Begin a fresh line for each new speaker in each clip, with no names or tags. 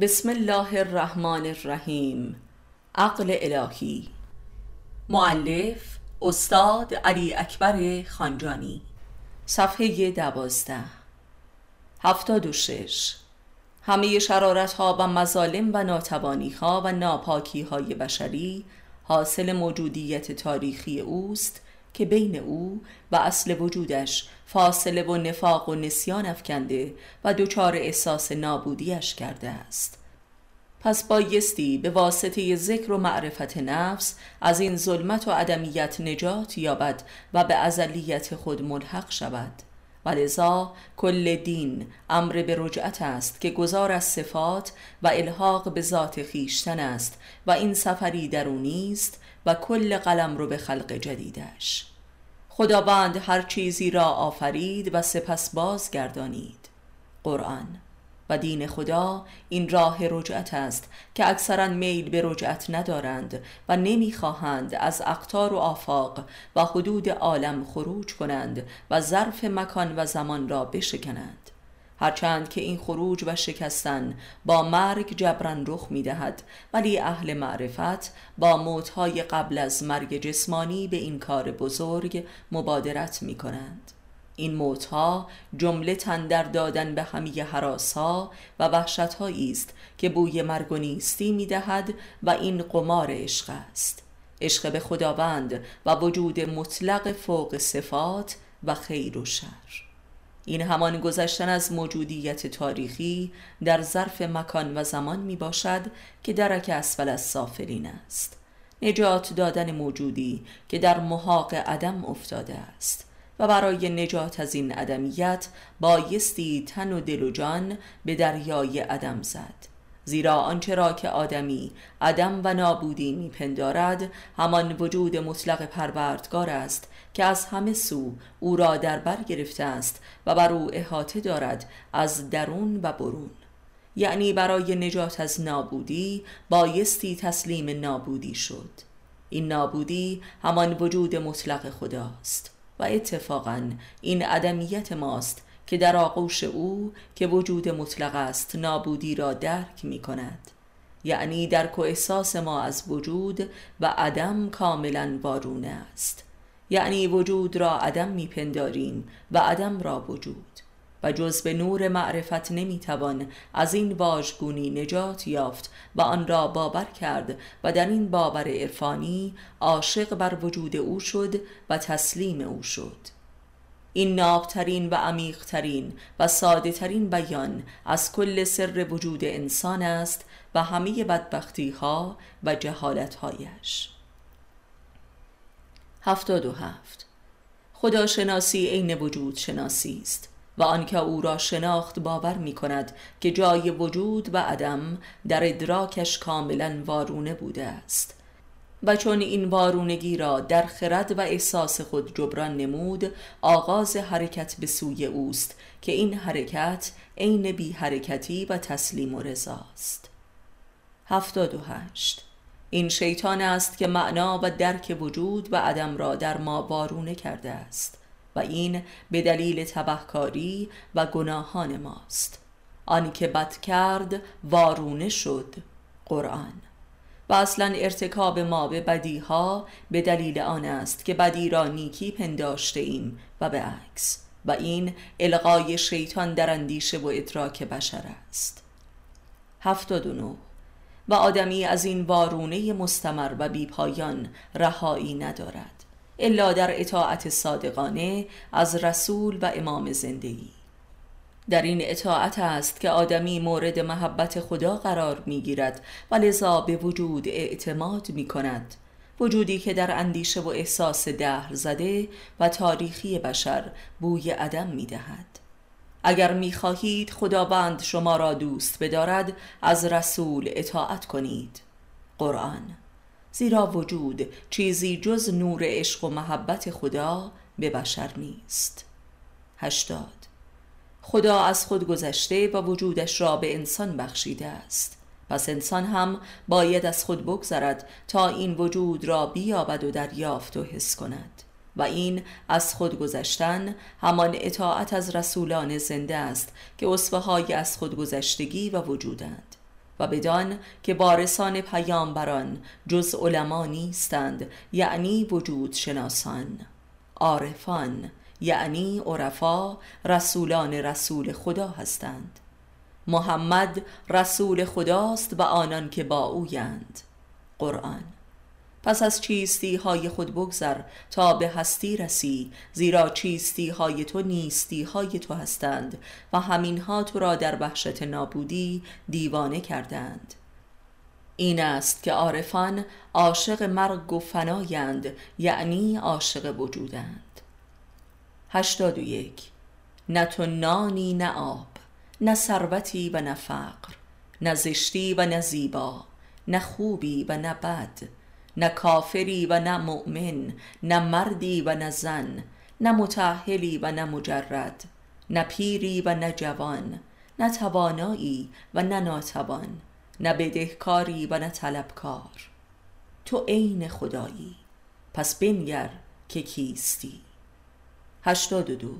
بسم الله الرحمن الرحیم عقل الهی معلف استاد علی اکبر خانجانی صفحه دوازده هفتاد و شش همه شرارت ها و مظالم و ناتوانی ها و ناپاکی های بشری حاصل موجودیت تاریخی اوست که بین او و اصل وجودش فاصله و نفاق و نسیان افکنده و دچار احساس نابودیش کرده است. پس بایستی به واسطه ذکر و معرفت نفس از این ظلمت و عدمیت نجات یابد و به ازلیت خود ملحق شود. و لذا کل دین امر به رجعت است که گذار از صفات و الحاق به ذات خیشتن است و این سفری درونی است و کل قلم رو به خلق جدیدش. خداوند هر چیزی را آفرید و سپس بازگردانید. قرآن. و دین خدا این راه رجعت است که اکثرا میل به رجعت ندارند و نمی‌خواهند از اقتار و آفاق و حدود عالم خروج کنند و ظرف مکان و زمان را بشکنند. هرچند که این خروج و شکستن با مرگ جبران رخ می دهد ولی اهل معرفت با موتهای قبل از مرگ جسمانی به این کار بزرگ مبادرت می کنند این موتها جمله تندر دادن به همه حراسها و وحشتهایی است که بوی مرگ و نیستی می دهد و این قمار عشق است. عشق به خداوند و وجود مطلق فوق صفات و خیر و شر. این همان گذشتن از موجودیت تاریخی در ظرف مکان و زمان می باشد که درک اسفل از سافلین است. نجات دادن موجودی که در محاق عدم افتاده است و برای نجات از این عدمیت بایستی تن و دل و جان به دریای عدم زد. زیرا آنچه را که آدمی عدم و نابودی میپندارد همان وجود مطلق پروردگار است که از همه سو او را در بر گرفته است و بر او احاطه دارد از درون و برون. یعنی برای نجات از نابودی بایستی تسلیم نابودی شد. این نابودی همان وجود مطلق خداست و اتفاقا این عدمیت ماست که در آغوش او که وجود مطلق است نابودی را درک می کند. یعنی درک و احساس ما از وجود و عدم کاملا وارونه است. یعنی وجود را عدم میپنداریم و عدم را وجود. و جز به نور معرفت نمی‌توان از این واژگونی نجات یافت و آن را باور کرد و در این باور عرفانی عاشق بر وجود او شد و تسلیم او شد. این نابترین و عمیقترین و ساده ترین بیان از کل سر وجود انسان است و همه بدبختی ها و جهالت هایش هفتاد و هفت. خداشناسی عین وجود شناسی است و آنکه او را شناخت باور می کند که جای وجود و عدم در ادراکش کاملا وارونه بوده است. و چون این وارونگی را در خرد و احساس خود جبران نمود آغاز حرکت به سوی اوست که این حرکت عین بی حرکتی و تسلیم و رضاست هفتاد و هشت. این شیطان است که معنا و درک وجود و عدم را در ما وارونه کرده است و این به دلیل تبهکاری و گناهان ماست. آنکه بد کرد وارونه شد. قرآن. و اصلا ارتکاب ما به بدیها به دلیل آن است که بدی را نیکی پنداشته ایم و به عکس. و این القای شیطان در اندیشه و ادراک بشر است. هفتاد و و آدمی از این وارونه مستمر و بیپایان رهایی ندارد الا در اطاعت صادقانه از رسول و امام زندگی. در این اطاعت است که آدمی مورد محبت خدا قرار می گیرد و لذا به وجود اعتماد می کند وجودی که در اندیشه و احساس دهر زده و تاریخی بشر بوی عدم می دهد اگر می خواهید خداوند شما را دوست بدارد از رسول اطاعت کنید. قرآن زیرا وجود چیزی جز نور عشق و محبت خدا به بشر نیست. هشتاد خدا از خود گذشته و وجودش را به انسان بخشیده است. پس انسان هم باید از خود بگذرد تا این وجود را بیابد و دریافت و حس کند. و این از خود گذشتن همان اطاعت از رسولان زنده است که اصفه های از خود گذشتگی و وجودند و بدان که بارسان پیامبران جز علما نیستند یعنی وجود شناسان. عارفان یعنی عرفا رسولان رسول خدا هستند. محمد رسول خداست و آنان که با اویند. قرآن پس از چیستی های خود بگذر تا به هستی رسی زیرا چیستی های تو نیستی های تو هستند و همین ها تو را در وحشت نابودی دیوانه کردند. این است که عارفان عاشق مرگ و فنایند یعنی عاشق وجودند. هشتاد و یک. نه تو نانی نه آب نه ثروتی و نه فقر نه زشتی و نه زیبا نه خوبی و نه بد نه کافری و نه مؤمن نه مردی و نه زن نه متعهلی و نه مجرد نه پیری و نه جوان نه توانایی و نه ناتوان نه بدهکاری و نه طلبکار. تو عین خدایی پس بنگر که کیستی. هشتاد و دو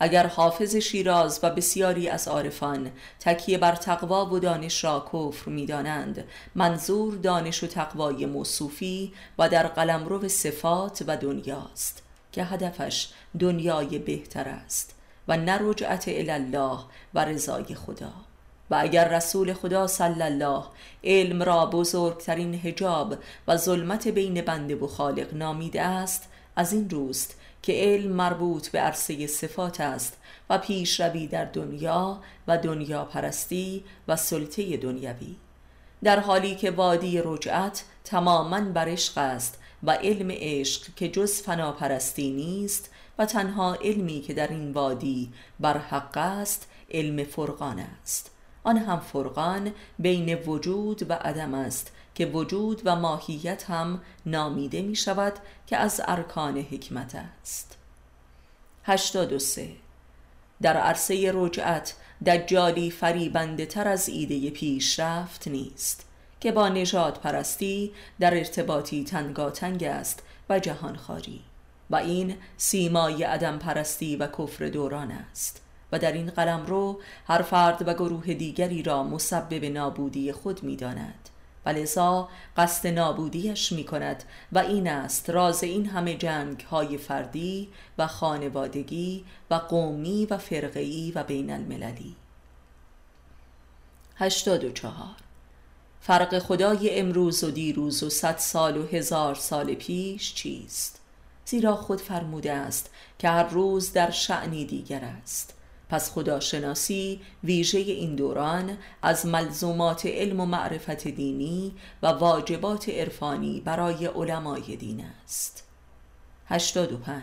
اگر حافظ شیراز و بسیاری از عارفان تکیه بر تقوا و دانش را کفر می‌دانند منظور دانش و تقوای موصوفی و در قلمرو صفات و دنیاست که هدفش دنیای بهتر است و نه رجعت الله و رضای خدا. و اگر رسول خدا صلی الله علم را بزرگترین هجاب و ظلمت بین بنده و خالق نامیده است از این روست که علم مربوط به عرصه صفات است و پیشروی در دنیا و دنیا پرستی و سلطه دنیوی. در حالی که وادی رجعت تماما بر عشق است و علم عشق که جز فناپرستی نیست و تنها علمی که در این وادی بر حق است علم فرقان است. آن هم فرقان بین وجود و عدم است که وجود و ماهیت هم نامیده می شود که از ارکان حکمت است. 83 در عرصه رجعت دجالی فریبنده تر از ایده پیشرفت نیست که با نجات پرستی در ارتباطی تنگاتنگ است و جهانخواری و این سیمای عدم پرستی و کفر دوران است و در این قلم رو هر فرد و گروه دیگری را مسبب نابودی خود می داند و لذا قصد نابودیش می کند و این است راز این همه جنگ های فردی و خانوادگی و قومی و فرقی و بین المللی هشتاد و چهار. فرق خدای امروز و دیروز و صد سال و هزار سال پیش چیست؟ زیرا خود فرموده است که هر روز در شعنی دیگر است. پس خداشناسی ویژه این دوران از ملزومات علم و معرفت دینی و واجبات عرفانی برای علمای دین است. 85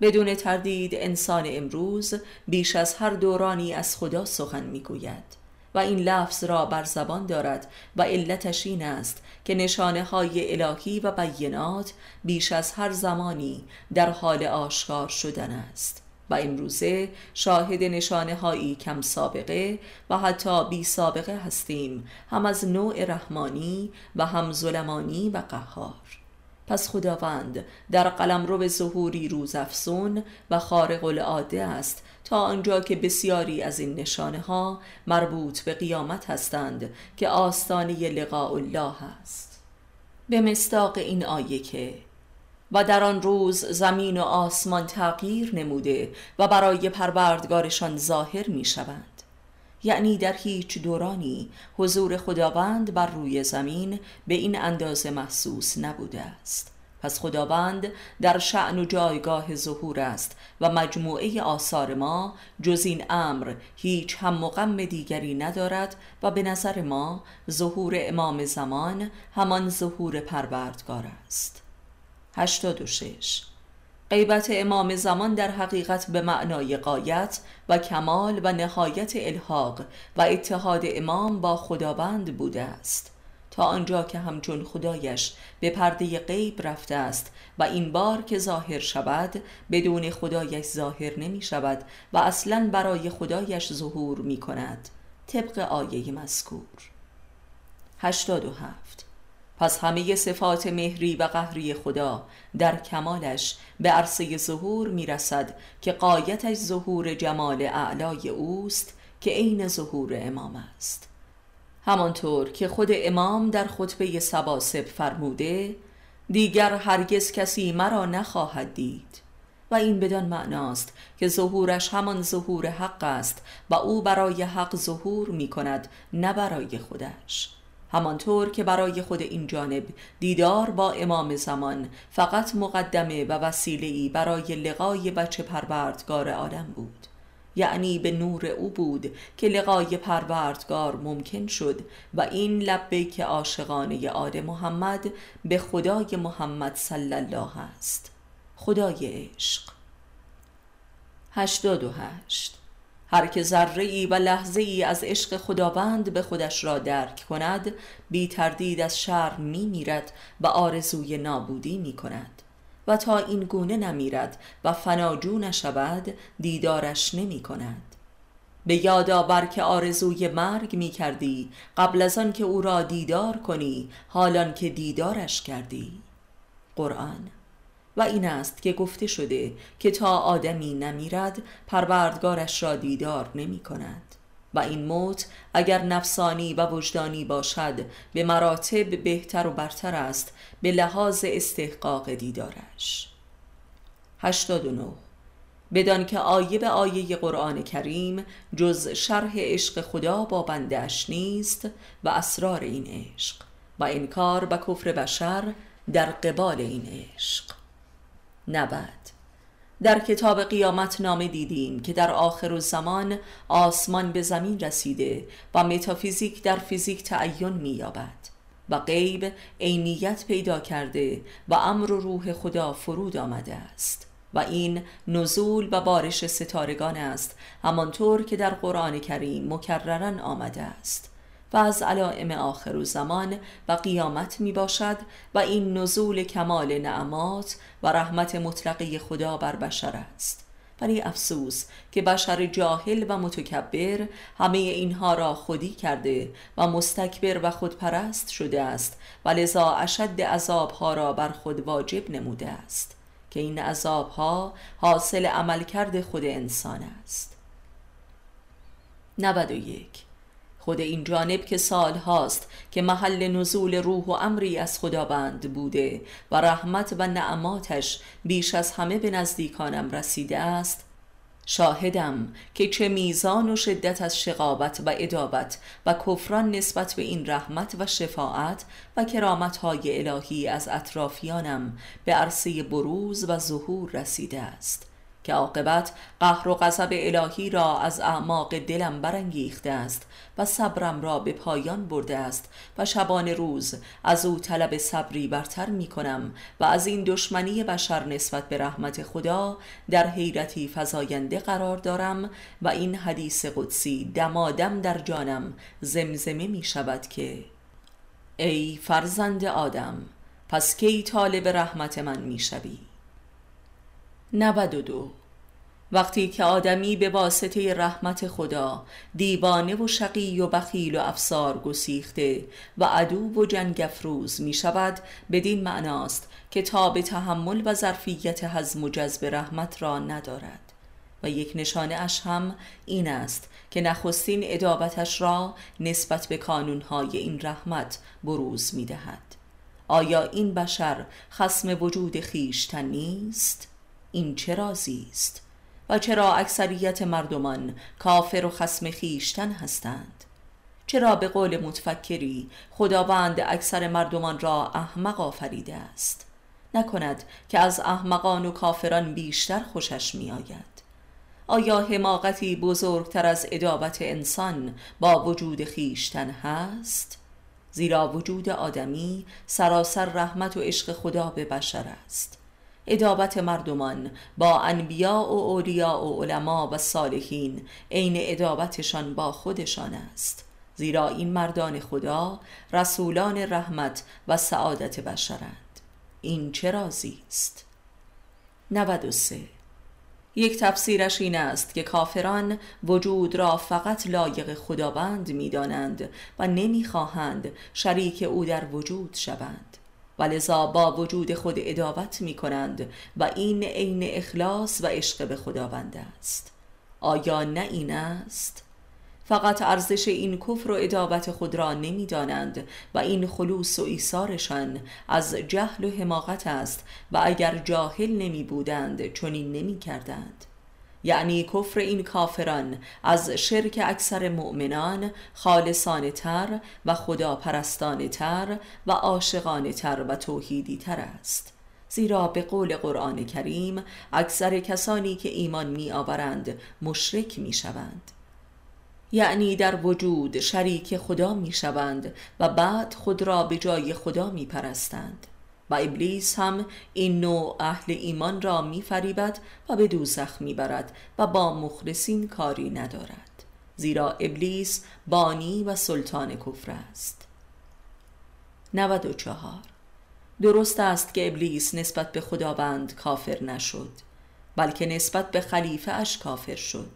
بدون تردید انسان امروز بیش از هر دورانی از خدا سخن می‌گوید و این لفظ را بر زبان دارد و علتش این است که نشانه های الهی و بینات بیش از هر زمانی در حال آشکار شدن است. و امروزه شاهد نشانه هایی کم سابقه و حتی بی سابقه هستیم هم از نوع رحمانی و هم ظلمانی و قهار. پس خداوند در قلم رو به ظهوری روزافزون و خارق العاده است تا آنجا که بسیاری از این نشانه ها مربوط به قیامت هستند که آستانه لقاء الله است. به مستاق این آیه که و در آن روز زمین و آسمان تغییر نموده و برای پروردگارشان ظاهر می شوند یعنی در هیچ دورانی حضور خداوند بر روی زمین به این اندازه محسوس نبوده است. پس خداوند در شعن و جایگاه ظهور است و مجموعه آثار ما جز این امر هیچ هم مقم دیگری ندارد و به نظر ما ظهور امام زمان همان ظهور پروردگار است. 86 غیبت امام زمان در حقیقت به معنای قایت و کمال و نهایت الحاق و اتحاد امام با خداوند بوده است. تا آنجا که همچون خدایش به پرده غیب رفته است و این بار که ظاهر شود بدون خدایش ظاهر نمی شود و اصلا برای خدایش ظهور می کند. طبق آیه مذکور. 87 پس همه صفات مهری و قهری خدا در کمالش به عرصه ظهور می‌رسد که قایتش ظهور جمال اعلای اوست که عین ظهور امام است. همانطور که خود امام در خطبه سباسب فرموده دیگر هرگز کسی مرا نخواهد دید. و این بدان معناست که ظهورش همان ظهور حق است و او برای حق ظهور می کند نه برای خودش. همانطور که برای خود این جانب دیدار با امام زمان فقط مقدمه و وسیله‌ای برای لقای بچه پروردگار عالم بود. یعنی به نور او بود که لقای پروردگار ممکن شد و این لبه که عاشقانه آل محمد به خدای محمد صلی الله است. خدای عشق. هشتاد و هشت. هر که ذره ای و لحظه ای از عشق خداوند به خودش را درک کند بی تردید از شر می میرد و آرزوی نابودی می کند و تا این گونه نمیرد و فناجو نشود دیدارش نمی کند به یاد آور که آرزوی مرگ می کردی قبل از آن که او را دیدار کنی حالان که دیدارش کردی. قرآن و این است که گفته شده که تا آدمی نمیرد پروردگارش را دیدار نمی کند و این موت اگر نفسانی و وجدانی باشد به مراتب بهتر و برتر است به لحاظ استحقاق دیدارش. 89 بدان که آیه به آیه قرآن کریم جز شرح عشق خدا با بندش نیست و اسرار این عشق و انکار و کفر بشر در قبال این عشق. نبد در کتاب قیامت نامه دیدیم که در آخر زمان آسمان به زمین رسیده و متافیزیک در فیزیک تعین مییابد و غیب عینیت پیدا کرده و امر و روح خدا فرود آمده است و این نزول و بارش ستارگان است همانطور که در قرآن کریم مکررن آمده است. و از علائم آخر زمان و قیامت می باشد و این نزول کمال نعمات و رحمت مطلقه خدا بر بشر است. ولی افسوس که بشر جاهل و متکبر همه اینها را خودی کرده و مستکبر و خودپرست شده است و لذا اشد عذابها را بر خود واجب نموده است که این عذابها حاصل عملکرد خود انسان است. 91 خود این جانب که سال هاست که محل نزول روح و امری از خداوند بوده و رحمت و نعماتش بیش از همه به نزدیکانم رسیده است شاهدم که چه میزان و شدت از شقابت و ادابت و کفران نسبت به این رحمت و شفاعت و کرامت های الهی از اطرافیانم به عرصه بروز و ظهور رسیده است. که عاقبت قهر و غضب الهی را از اعماق دلم برانگیخته است و صبرم را به پایان برده است و شبان روز از او طلب صبری برتر می کنم و از این دشمنی بشر نسبت به رحمت خدا در حیرتی فزاینده قرار دارم و این حدیث قدسی دمادم در جانم زمزمه می شود که ای فرزند آدم پس کی طالب رحمت من می شوی؟ 92 وقتی که آدمی به واسطه رحمت خدا دیوانه و شقی و بخیل و افسار گسیخته و عدو و جنگ افروز می شود بدین معناست که تاب تحمل و ظرفیت حزم و جذب رحمت را ندارد و یک نشانه اش هم این است که نخستین ادابتش را نسبت به کانونهای این رحمت بروز می دهد آیا این بشر خسم وجود خیشتن نیست؟ این چه رازی است؟ و چرا اکثریت مردمان کافر و خسم خیشتن هستند؟ چرا به قول متفکری خداوند اکثر مردمان را احمق آفریده است؟ نکند که از احمقان و کافران بیشتر خوشش می آید آیا حماقتی بزرگتر از ادابت انسان با وجود خیشتن هست؟ زیرا وجود آدمی سراسر رحمت و عشق خدا به بشر است. ادابت مردمان با انبیاء و اولیاء و علما و صالحین عین ادابتشان با خودشان است. زیرا این مردان خدا رسولان رحمت و سعادت بشرند. این چه رازی است؟ 93 یک تفسیرش این است که کافران وجود را فقط لایق خداوند می‌دانند و نمی‌خواهند شریک او در وجود شوند. و لذا با وجود خود ادابت می کنند و این عین اخلاص و عشق به خداوند است آیا نه این است؟ فقط ارزش این کفر و ادابت خود را نمی‌دانند و این خلوص و ایثارشان از جهل و حماقت است و اگر جاهل نمی بودند چنین نمی کردند یعنی کفر این کافران از شرک اکثر مؤمنان خالصانه تر و خدا پرستانه تر و عاشقانه تر و توحیدی تر است. زیرا به قول قرآن کریم اکثر کسانی که ایمان می آورند مشرک می شوند یعنی در وجود شریک خدا می شوند و بعد خود را به جای خدا می پرستند و ابلیس هم این نوع اهل ایمان را می فریبد و به دوزخ می برد و با مخلصین کاری ندارد. زیرا ابلیس بانی و سلطان کفر است. 94 درست است که ابلیس نسبت به خداوند کافر نشد بلکه نسبت به خلیفه اش کافر شد.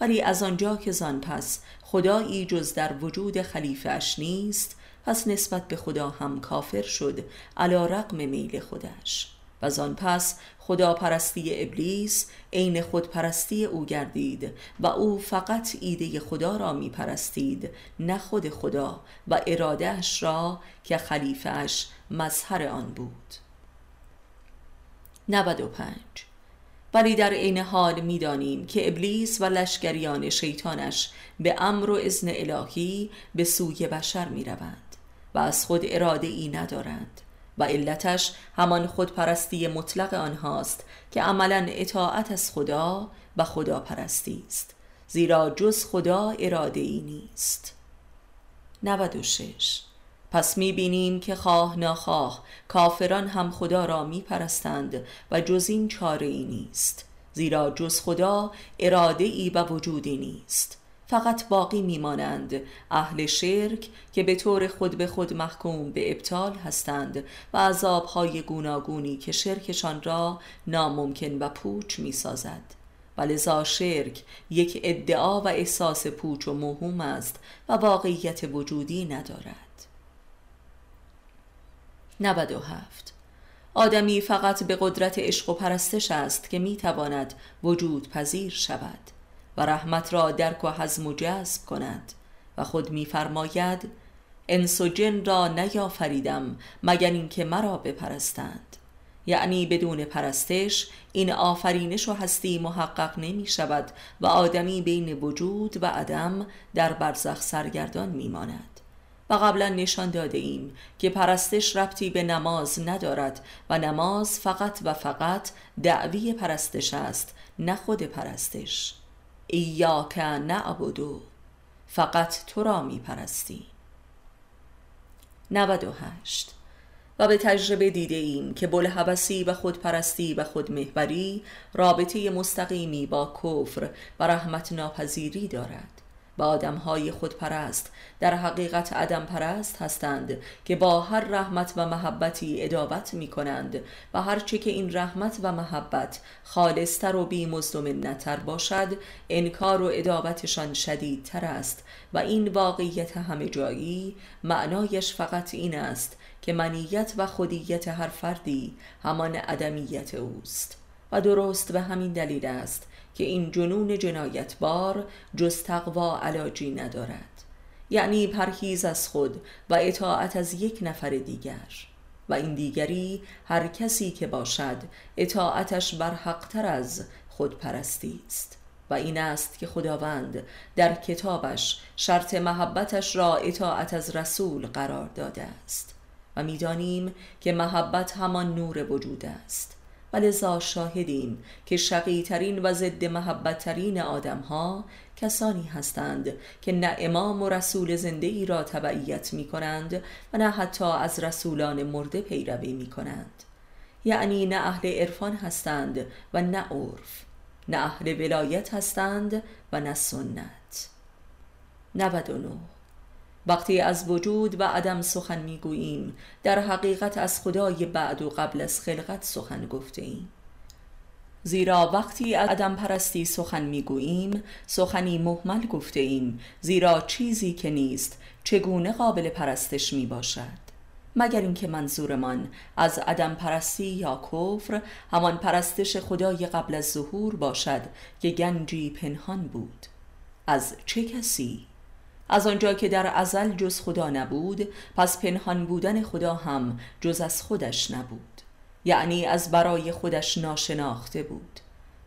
ولی از آنجا که زان پس خدایی جز در وجود خلیفه اش نیست پس نسبت به خدا هم کافر شد علا رقم میل خودش. و زان پس خدا پرستی ابلیس عین خود پرستی او گردید و او فقط ایده خدا را می پرستید نه خود خدا و ارادهش را که خلیفهش مظهر آن بود. 95 ولی در عین حال می‌دانیم که ابلیس و لشکریان شیطانش به امر و اذن الهی به سوی بشر می روند و از خود اراده ای ندارند و علتش همان خودپرستی مطلق آنهاست که عملا اطاعت از خدا و خدا پرستی است زیرا جز خدا اراده ای نیست 96 پس می بینیم که خواه ناخواه کافران هم خدا را می پرستند و جز این چاره ای نیست زیرا جز خدا اراده ای و وجودی نیست. فقط باقی میمانند. اهل شرک که به طور خود به خود محکوم به ابطال هستند و عذابهای گوناگونی که شرکشان را ناممکن و پوچ می سازد و لذا شرک یک ادعا و احساس پوچ و مهم است و واقعیت وجودی ندارد. 97 آدمی فقط به قدرت عشق و پرستش است که می تواند وجود پذیر شود. و رحمت را درک و حزم و جذب کند و خود میفرماید انس و جن را نیافریدم مگر اینکه مرا بپرستند. یعنی بدون پرستش این آفرینش و هستی محقق نمی شود و آدمی بین وجود و عدم در برزخ سرگردان می ماند و قبلا نشان داده ایم که پرستش ربطی به نماز ندارد و نماز فقط و فقط دعوی پرستش است نه خود پرستش. ایاک نعبدو فقط تو را می پرستی 98 و به تجربه دیده ایم که بلحبسی و خودپرستی و خودمهوری رابطه مستقیمی با کفر و رحمت ناپذیری دارد. و آدمهای خودپرست. در حقیقت عدم پرست هستند که با هر رحمت و محبتی ادابت می کنند و هرچه که این رحمت و محبت خالصتر و بی و باشد انکار و ادابتشان شدیدتر است و این واقعیت همه جایی معنایش فقط این است که منیت و خودیت هر فردی همان عدمیت اوست. و درست به همین دلیل است که این جنون جنایتبار جز تقوا علاجی ندارد. یعنی پرهیز از خود و اطاعت از یک نفر دیگر. و این دیگری هر کسی که باشد اطاعتش برحقتر از خودپرستی است. و این است که خداوند در کتابش شرط محبتش را اطاعت از رسول قرار داده است. و می‌دانیم که محبت همان نور وجود است. و لذا شاهدیم که شقیترین و ضد محبتترین آدم ها کسانی هستند که نه امام و رسول زنده ای را تبعیت می کنند و نه حتی از رسولان مرده پیروی می کنند یعنی نه اهل عرفان هستند و نه عرف نه اهل ولایت هستند و نه سنت. 99 وقتی از وجود و عدم سخن می‌گوییم در حقیقت از خدای بعد و قبل از خلقت سخن گفته زیرا وقتی از عدم پرستی سخن می‌گوییم سخنی محمل گفته ایم زیرا چیزی که نیست چگونه قابل پرستش می باشد مگر اینکه منظورمان از عدم پرستی یا کفر همان پرستش خدای قبل از ظهور باشد که گنجی پنهان بود. از چه کسی؟ از آنجا که در ازل جز خدا نبود پس پنهان بودن خدا هم جز از خودش نبود. یعنی از برای خودش ناشناخته بود.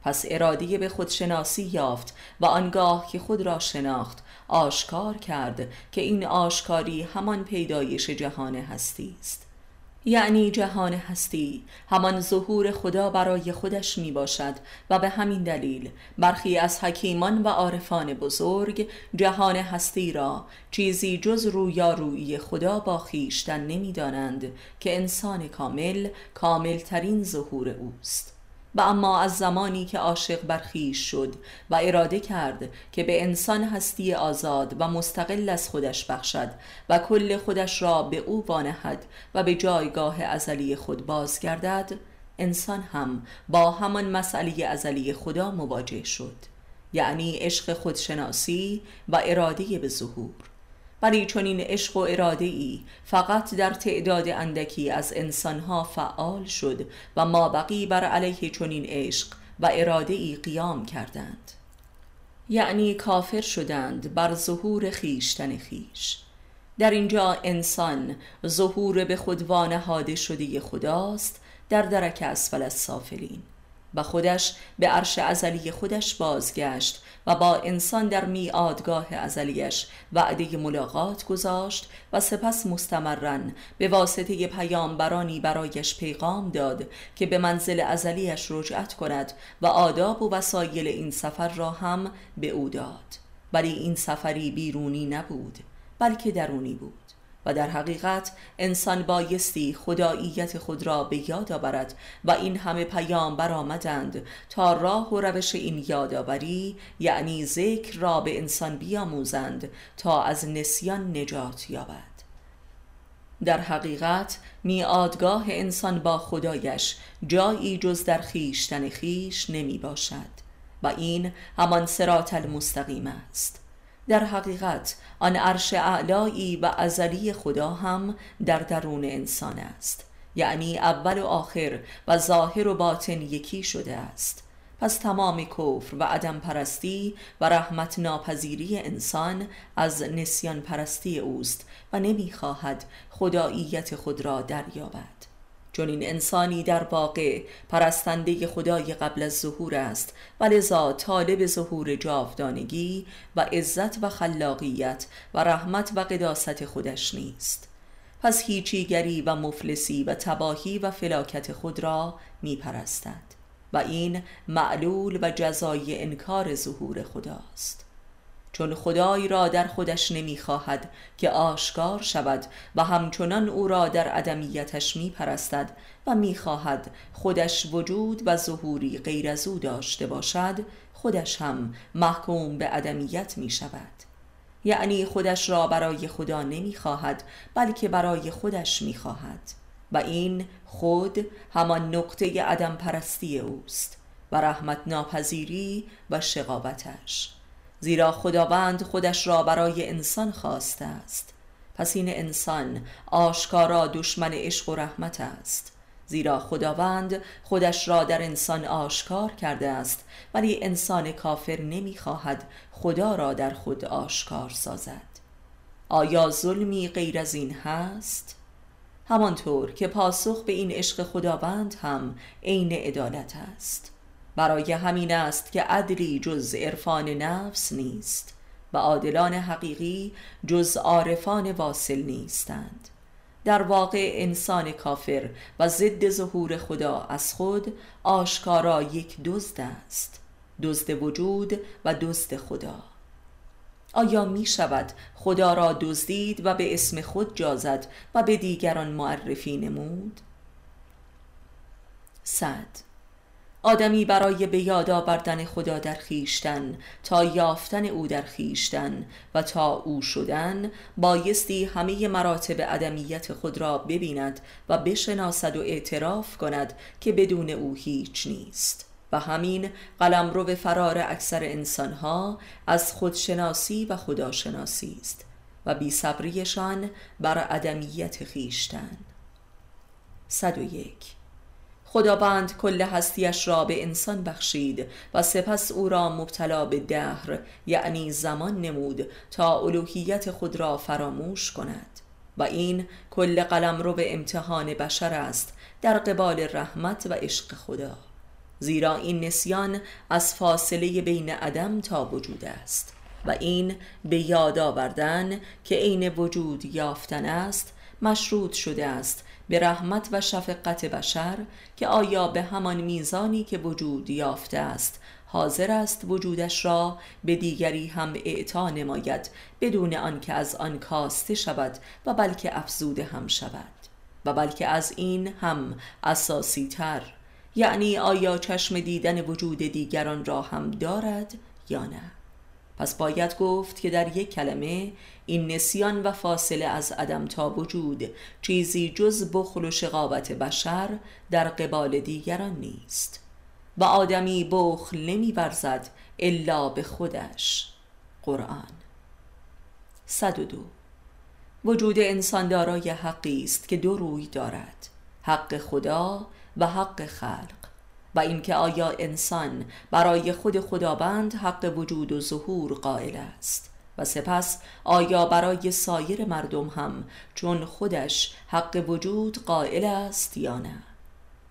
پس ارادی به خودشناسی یافت و آنگاه که خود را شناخت آشکار کرد که این آشکاری همان پیدایش جهان هستی است. یعنی جهان هستی. همان ظهور خدا برای خودش می باشد و به همین دلیل برخی از حکیمان و عارفان بزرگ جهان هستی را چیزی جز رویارویی خدا با خیشتن نمی دانند که انسان کامل کاملترین ظهور اوست. و اما از زمانی که عاشق برخیش شد و اراده کرد که به انسان هستی آزاد و مستقل از خودش بخشد و کل خودش را به او وانهد و به جایگاه ازلی خود بازگردد انسان هم با همان مسئله ازلی خدا مواجه شد یعنی عشق خودشناسی و اراده به ظهور. چون این عشق و اراده ای فقط در تعداد اندکی از انسانها فعال شد و ما بقی بر علیه چنین عشق و اراده ای قیام کردند. یعنی کافر شدند بر ظهور خیشتن خیش. در اینجا انسان ظهور به خود وانهاده شده خداست در درک اسفل از سافلین و خودش به عرش ازلی خودش بازگشت و با انسان در میادگاه ازلیش وعده ملاقات گذاشت و سپس مستمرن به واسطه پیامبرانی برایش پیغام داد که به منزل ازلیش رجعت کند و آداب و وسایل این سفر را هم به او داد. ولی این سفری بیرونی نبود بلکه درونی بود. و در حقیقت انسان بایستی خداییت خود را به یاد آورد و این همه پیام برآمدند تا راه و روش این یادآوری یعنی ذکر را به انسان بیاموزند تا از نسیان نجات یابد. در حقیقت میادگاه انسان با خدایش جایی جز در خیشتن خیش نمی باشد و این همان سرات المستقیم است. در حقیقت آن عرش اعلایی و ازلی خدا هم در درون انسان است. یعنی اول و آخر و ظاهر و باطن یکی شده است. پس تمام کفر و عدم پرستی و رحمت ناپذیری انسان از نسیان پرستی اوست و نمی‌خواهد خداییت خود را دریابد. چون این انسانی در واقع پرستنده خدای قبل از ظهور است. و لذا طالب ظهور جاودانگی و عزت و خلاقیت و رحمت و قداست خودش نیست. پس هیچیگری و مفلسی و تباهی و فلاکت خود را می پرستد و این معلول و جزای انکار ظهور خداست. چون خدای را در خودش نمی‌خواهد که آشکار شود و همچنان او را در عدمیتش میپرستد و می‌خواهد خودش وجود و ظهوری غیر از او داشته باشد خودش هم محکوم به عدمیت می شود یعنی خودش را برای خدا نمی‌خواهد بلکه برای خودش می‌خواهد. و این خود همان نقطه عدم پرستی اوست و رحمت ناپذیری و شقاوتش. زیرا خداوند خودش را برای انسان خواسته است. پس این انسان آشکارا دشمن عشق و رحمت است. زیرا خداوند خودش را در انسان آشکار کرده است ولی انسان کافر نمی‌خواهد خدا را در خود آشکار سازد. آیا ظلمی غیر از این هست؟ همانطور که پاسخ به این عشق خداوند هم عین عدالت است. برای همین است که عدلی جز عرفان نفس نیست و عادلان حقیقی جز عارفان واصل نیستند. در واقع انسان کافر و ضد ظهور خدا از خود آشکارا یک دزد است دزد وجود و دزد خدا. آیا می شود خدا را دزدید و به اسم خود جازد و به دیگران معرفی نمود؟ صد. آدمی برای به یاد آوردن خدا در خیشتن تا یافتن او در خیشتن و تا او شدن بایستی همه مراتب عدمیت خود را ببیند و بشناسد و اعتراف کند که بدون او هیچ نیست. و همین قلم رو به فرار اکثر انسانها از خودشناسی و خداشناسی است و بی صبریشان بر عدمیت خیشتن 101 خداوند کل هستیش را به انسان بخشید و سپس او را مبتلا به دهر یعنی زمان نمود تا الوهیت خود را فراموش کند. و این کل قلم رو به امتحان بشر است در قبال رحمت و عشق خدا. زیرا این نسیان از فاصله بین عدم تا وجود است. و این به یاد آوردن که عین وجود یافتن است مشروط شده است به رحمت و شفقت بشر که آیا به همان میزانی که وجود یافته است حاضر است وجودش را به دیگری هم اعطا نماید بدون آنکه از آن کاسته شود و بلکه افزوده هم شود؟ و بلکه از این هم اساسی تر یعنی آیا چشم دیدن وجود دیگران را هم دارد یا نه؟ پس باید گفت که در یک کلمه این نسیان و فاصله از عدم تا وجود چیزی جز بخل و شقاوت بشر در قبال دیگران نیست. و آدمی بخل نمی برزد الا به خودش. قرآن. 102 وجود انسان دارای حقی است که دو روی دارد حق خدا و حق خلق. و اینکه آیا انسان برای خود خداوند حق وجود و ظهور قائل است. و سپس آیا برای سایر مردم هم چون خودش حق وجود قائل است یا نه؟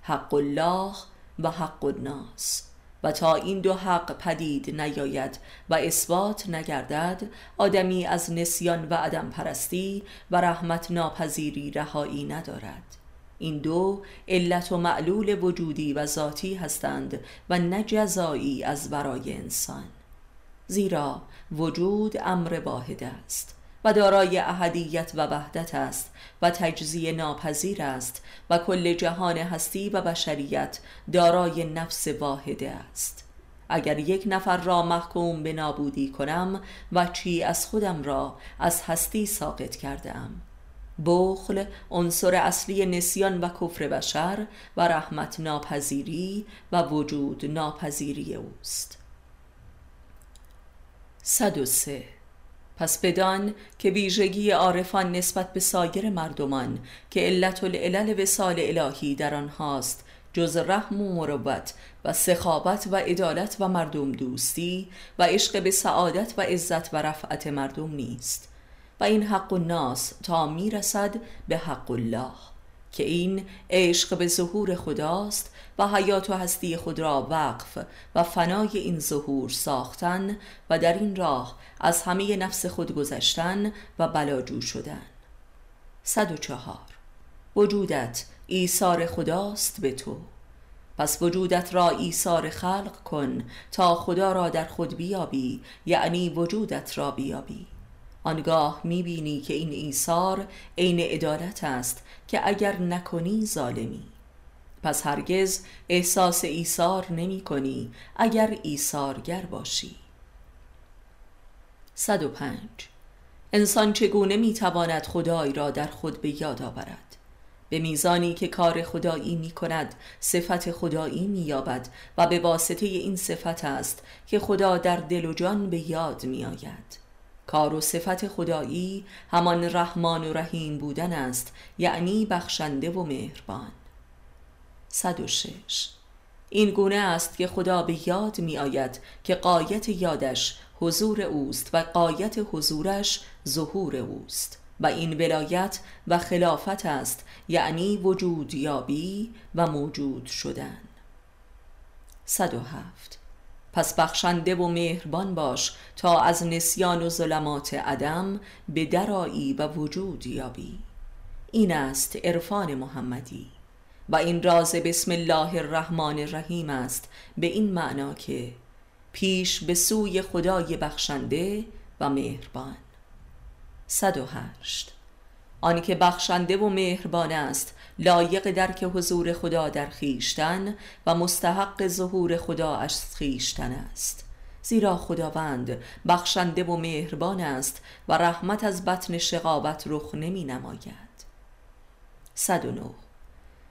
حق الله و حق الناس. و تا این دو حق پدید نیاید و اثبات نگردد آدمی از نسیان و عدم پرستی و رحمت ناپذیری رهایی ندارد. این دو علت و معلول وجودی و ذاتی هستند و نه جزایی از برای انسان. زیرا وجود امر واحد است و دارای احدیت و وحدت است و تجزیه ناپذیر است و کل جهان هستی و بشریت دارای نفس واحده است. اگر یک نفر را محکوم به نابودی کنم و چی از خودم را از هستی ساقط کردم بخل عنصر اصلی نسیان و کفر بشر و رحمت ناپذیری و وجود ناپذیری اوست. 103 پس بدان که ویژگی عارفان نسبت به سایر مردمان که علت العلل وسال الهی در آنهاست جز رحم و مروت و سخابت و عدالت و مردم دوستی و عشق به سعادت و عزت و رفعت مردم نیست. و این حق الناس تا می‌رسد به حق الله که این عشق به ظهور خداست و حیات و هستی خود را وقف و فنای این ظهور ساختن و در این راه از همه نفس خود گذشتن و بلاجو شدن. 104 وجودت ایثار خداست به تو. پس وجودت را ایثار خلق کن تا خدا را در خود بیابی یعنی وجودت را بیابی. آنگاه می‌بینی که این ایثار عین عدالت است که اگر نکنی ظالمی. پس هرگز احساس ایثار نمی کنی اگر ایثارگر باشی. 105 انسان چگونه می‌تواند خدای را در خود به یاد آورد؟ به میزانی که کار خدایی می کند صفت خدایی می یابد و به واسطه این صفت است که خدا در دل و جان به یاد می آید. کار و صفت خدایی همان رحمان و رحیم بودن است یعنی بخشنده و مهربان. 106 این گونه است که خدا به یاد می آید که قایت یادش حضور اوست و قایت حضورش ظهور اوست. و این ولایت و خلافت است یعنی وجود یابی و موجود شدن. 107 پس بخشنده و مهربان باش تا از نسیان و ظلمات عدم به درایی و وجود یابی. این است عرفان محمدی. و این راز بسم الله الرحمن الرحیم است به این معنا که پیش به سوی خدای بخشنده و مهربان. 108 آنکه بخشنده و مهربان است لایق درک حضور خدا در خیشتن و مستحق ظهور خدا از خیشتن است. زیرا خداوند بخشنده و مهربان است و رحمت از بطن شقاوت رخ نمی نماید. 109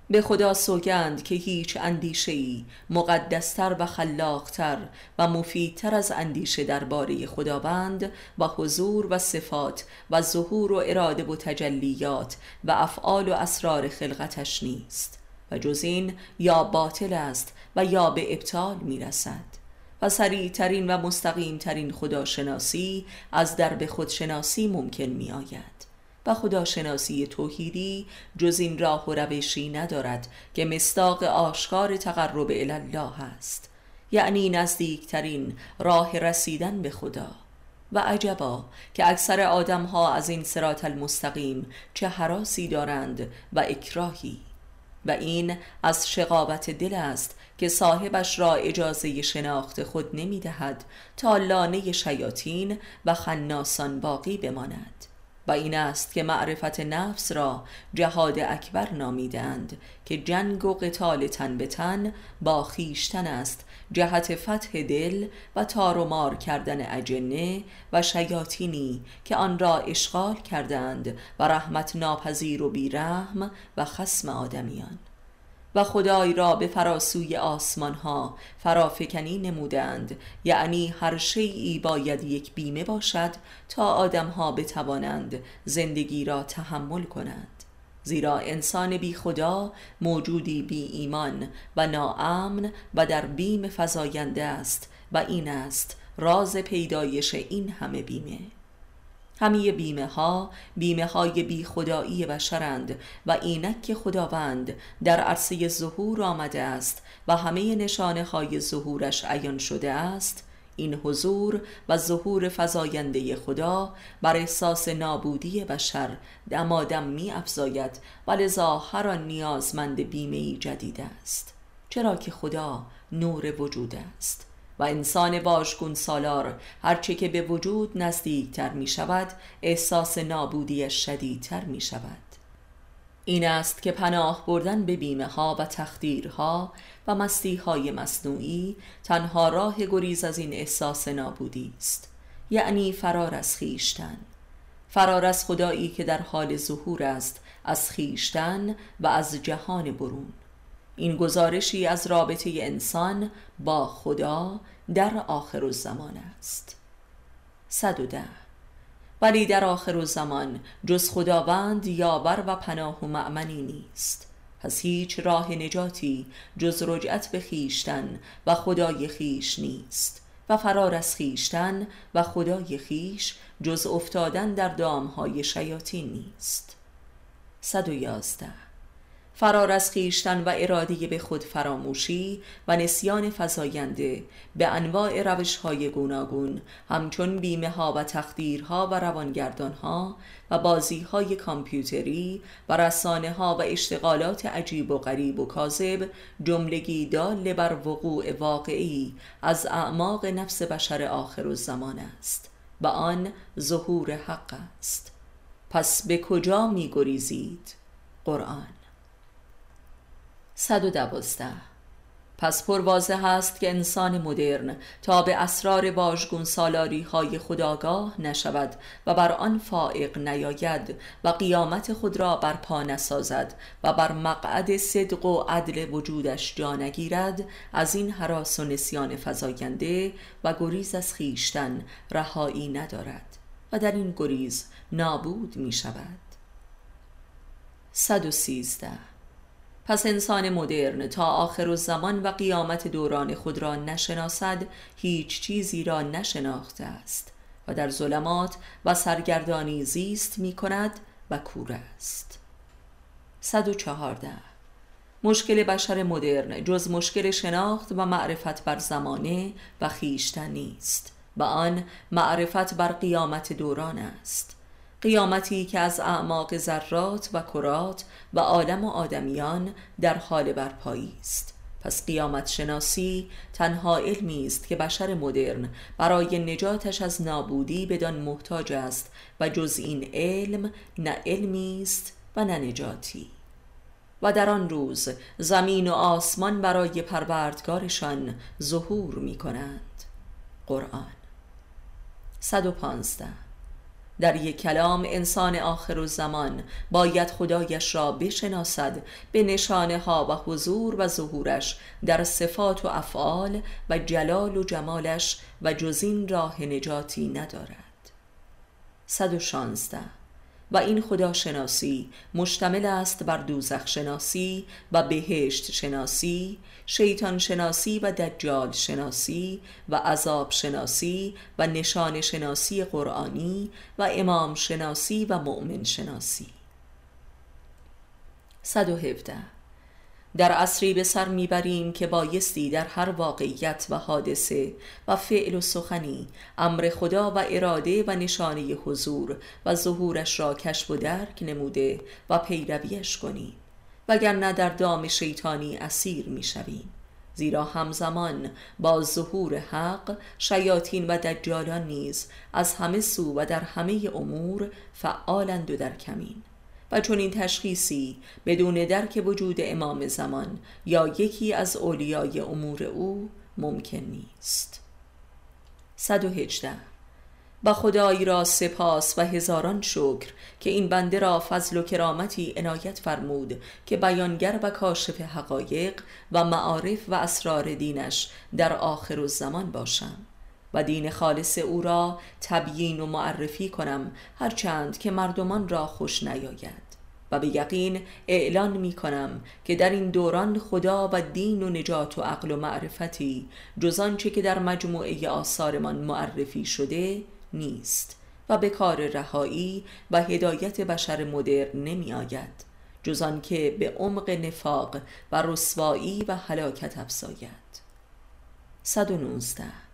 به خدا سوگند که هیچ اندیشه ای مقدستر و خلاقتر و مفیدتر از اندیشه درباره خداوند و حضور و صفات و ظهور و اراده و تجلیات و افعال و اسرار خلقتش نیست و جز این یا باطل است و یا به ابطال می رسد و سریعترین و مستقیم ترین خداشناسی از درب خودشناسی ممکن می آید و خداشناسی توحیدی جز این راه و روشی ندارد که مستاق آشکار تقرب الله است. یعنی نزدیکترین راه رسیدن به خدا. و عجبا که اکثر آدم ها از این سرات المستقیم چه حراسی دارند و اکراهی. و این از شقاوت دل است که صاحبش را اجازه شناخت خود نمی دهد تا لانه شیاطین و خناسان باقی بماند. و این است که معرفت نفس را جهاد اکبر نامیدند که جنگ و قتال تن به تن با خیشتن است جهت فتح دل و تار و مار کردن اجنه و شیاطینی که آن را اشغال کردند و رحمت ناپذیر و بیرحم و خسم آدمیان. و خدای را به فراسوی آسمان ها فرافکنی نمودند. یعنی هر شیعی باید یک بیمه باشد تا آدم ها بتوانند زندگی را تحمل کنند. زیرا انسان بی خدا موجودی بی ایمان و ناامن و در بیم فزاینده است و این است راز پیدایش این همه بیمه. همه بیمه ها بیمه های بی خدایی بشرند و اینک خداوند در عرصه ظهور آمده است و همه نشانه های ظهورش عیان شده است. این حضور و ظهور فزاینده خدا بر احساس نابودی بشر دمادم می افزاید و لذا هر آن نیازمند بیمه جدید است. چرا که خدا نور وجود است. و انسان باشگون سالار. هرچه که به وجود نزدیکتر می شود احساس نابودیش شدیدتر می شود این است که پناه بردن به بیمه ها و تخدیرها و مستی های مصنوعی تنها راه گریز از این احساس نابودی است. یعنی فرار از خیشتن. فرار از خدایی که در حال ظهور است از خیشتن و از جهان برون. این گزارشی از رابطه انسان با خدا در آخر الزمان است. 110 ولی در آخر زمان جز خداوند یاور و پناه و معمنی نیست. پس هیچ راه نجاتی جز رجعت به خیشتن و خدای خیش نیست و فرار از خیشتن و خدای خیش جز افتادن در دامهای شیاطین نیست. 111 فرار از خیشتن و اراده به خود فراموشی و نسیان فزاینده به انواع روش های گوناگون همچون بیمه ها و تخدیرها و روانگردان ها و بازی های کامپیوتری و رسانه ها و اشتغالات عجیب و غریب و کاذب جملگی دال بر وقوع واقعی از اعماق نفس بشر آخر الزمان است و آن ظهور حق است پس به کجا می گریزید؟ قرآن 112 پس پروازه هست که انسان مدرن تا به اسرار واژگون سالاری های خداگاه نشود و بر آن فائق نیاید و قیامت خود را بر پا نسازد و بر مقعد صدق و عدل وجودش جا نگیرد از این حراس و نسیان فزاینده و گریز از خیشتن رهایی ندارد و در این گریز نابود می شود 113 پس انسان مدرن تا آخر زمان و قیامت دوران خود را نشناسد هیچ چیزی را نشناخته است و در ظلمات و سرگردانی زیست می کند و کور است. 114 مشکل بشر مدرن جز مشکل شناخت و معرفت بر زمانه و خیشتن نیست و آن معرفت بر قیامت دوران است. قیامتی که از اعماق ذرات و کرات و عالم و آدمیان در حال برپایی است. پس قیامت شناسی تنها علمی است که بشر مدرن برای نجاتش از نابودی بدان محتاج است و جز این علم نه علمی است و نه نجاتی. و در آن روز زمین و آسمان برای پروردگارشان ظهور می کنند قرآن 115 در یک کلام انسان آخر و باید خدایش را بشناسد به نشانه ها و حضور و ظهورش در صفات و افعال و جلال و جمالش و جزین راه نجاتی ندارد. 116 و این خداشناسی مشتمل است بر دوزخ شناسی و بهشت شناسی شیطان شناسی و دجال شناسی و عذاب شناسی و نشان شناسی قرآنی و امام شناسی و مؤمن شناسی. 117 در عصری به سر می‌بریم که بایستی در هر واقعیت و حادثه و فعل و سخنی امر خدا و اراده و نشانه حضور و ظهورش را کشف و درک نموده و پیرویش کنیم. وگرنه در دام شیطانی اسیر می‌شویم. زیرا همزمان با ظهور حق شیاطین و دجالان نیز از همه سو و در همه امور فعالند و در کمین. و این تشخیصی بدون درک وجود امام زمان یا یکی از اولیای امور او ممکن نیست. 118 با خدایی را سپاس و هزاران شکر که این بنده را فضل و کرامتی عنایت فرمود که بیانگر و کاشف حقایق و معارف و اسرار دینش در آخر الزمان باشم و دین خالص او را تبیین و معرفی کنم هرچند که مردمان را خوش نیاید. و به یقین اعلان می کنم که در این دوران خدا و دین و نجات و عقل و معرفتی جز آنچه که در مجموعه آثارمان معرفی شده نیست و به کار رهایی و هدایت بشر مدرن نمی آید جز که به عمق نفاق و رسوایی و هلاکت افزاید. 119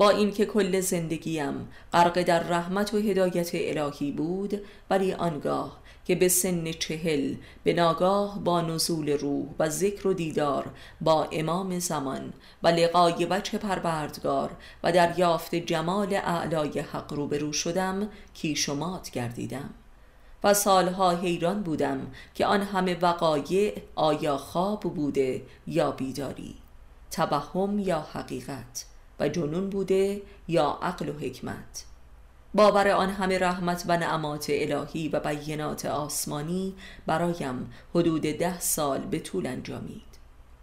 با اینکه کل زندگیم غرق در رحمت و هدایت الهی بود ولی آنگاه که به سن چهل به ناگاه با نزول روح و ذکر و دیدار با امام زمان و لقای وجه پروردگار و دریافت جمال اعلای حق روبرو شدم کیشمات گردیدم. و سالها حیران بودم که آن همه وقایع آیا خواب بوده یا بیداری تبهم یا حقیقت. و جنون بوده یا عقل و حکمت. باور آن همه رحمت و نعمات الهی و بینات آسمانی برایم حدود ده سال به طول انجامید.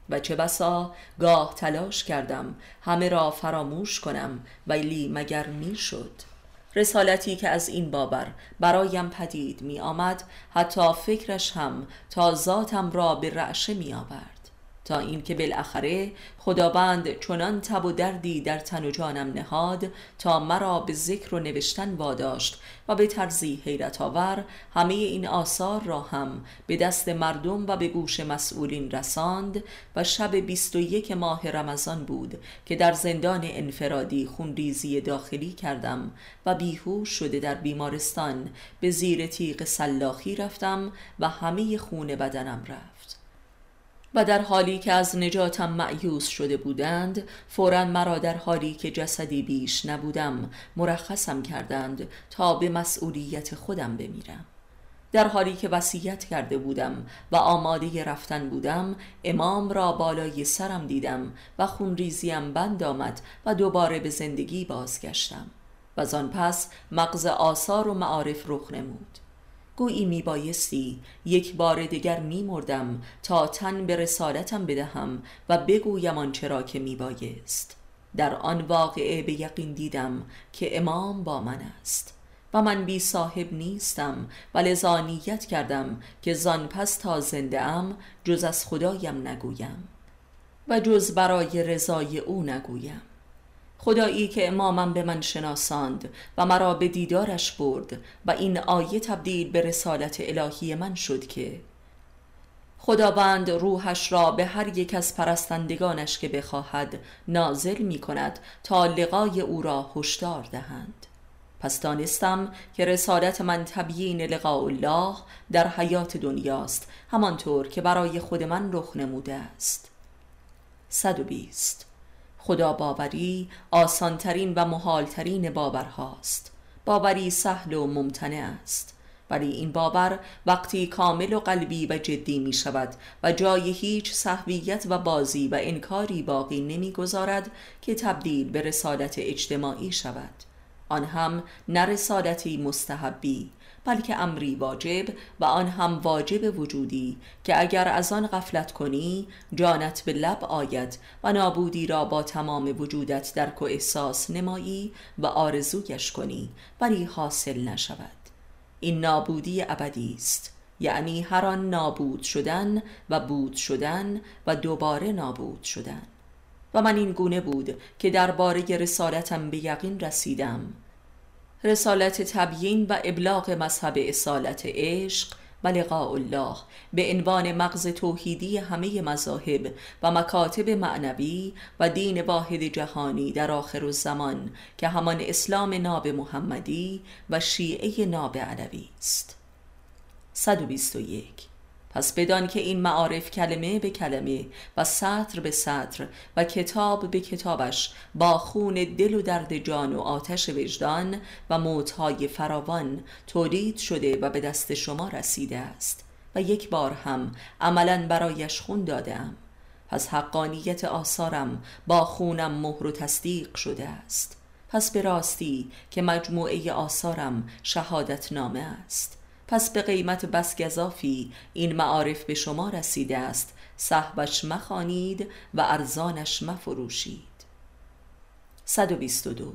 و چه بسا گاه تلاش کردم همه را فراموش کنم ولی مگر می شد رسالتی که از این باور برایم پدید می آمد حتی فکرش هم تا ذاتم را به رعشه می آورد تا اینکه بالاخره خداوند چنان تب و دردی در تن و جانم نهاد تا مرا به ذکر و نوشتن واداشت و به طرزی حیرت آور همه این آثار را هم به دست مردم و به گوش مسئولین رساند و شب 21 ماه رمضان بود که در زندان انفرادی خونریزی داخلی کردم و بیهوش شده در بیمارستان به زیر تیغ سلاخی رفتم و همه خون بدنم رفت. و در حالی که از نجاتم معیوس شده بودند فورا مرا در حالی که جسدی بیش نبودم مرخصم کردند تا به مسئولیت خودم بمیرم. در حالی که وصیت کرده بودم و آماده رفتن بودم امام را بالای سرم دیدم و خونریزیم بند آمد و دوباره به زندگی بازگشتم. و آن پس مغز آثار و معارف رخ نمود. گویی می بایستی یک بار دیگر می مردم تا تن به رسالتم بدهم و بگویم آنچه را که می بایست در آن واقعه به یقین دیدم که امام با من است. و من بی صاحب نیستم و لذانیت کردم که زان پس تا زنده ام جز از خدایم نگویم و جز برای رضای او نگویم. خدایی که امامم به من شناساند و مرا به دیدارش برد و این آیه تبدیل به رسالت الهی من شد که خداوند روحش را به هر یک از پرستندگانش که بخواهد نازل می کند تا لقای او را هشدار دهند. پس دانستم که رسالت من تبیین لقاء الله در حیات دنیاست همانطور که برای خود من رخ نموده است. 120 خدا باوری آسانترین و محالترین باورهاست. باوری سهل و ممتنع است. ولی این باور وقتی کامل و قلبی و جدی می شود و جای هیچ صحویت و بازی و انکاری باقی نمی گذارد که تبدیل به رسالت اجتماعی شود. آن هم نه رسالتی مستحبی بلکه امری واجب و آن هم واجب وجودی که اگر از آن غفلت کنی جانت به لب آید و نابودی را با تمام وجودت درک و احساس نمایی و آرزویش کنی ولی حاصل نشود. این نابودی ابدی است. یعنی هر آن نابود شدن و بود شدن و دوباره نابود شدن. و من این گونه بود که درباره رسالتم به یقین رسیدم. رسالت تبیین و ابلاغ مذهب اصالت عشق و لقاء الله به عنوان مغز توحیدی همه مذاهب و مکاتب معنوی و دین واحد جهانی در آخر الزمان که همان اسلام ناب محمدی و شیعه ناب علوی است. 121 پس بدان که این معارف کلمه به کلمه و سطر به سطر و کتاب به کتابش با خون دل و درد جان و آتش وجدان و موتهای فراوان تولید شده و به دست شما رسیده است. و یک بار هم عملا برایش خون دادم. پس حقانیت آثارم با خونم مهر و تصدیق شده است. پس به راستی که مجموعه آثارم شهادت نامه است. پس به قیمت بس گذافی این معارف به شما رسیده است. صحبش مخانید و ارزانش مفروشید. 122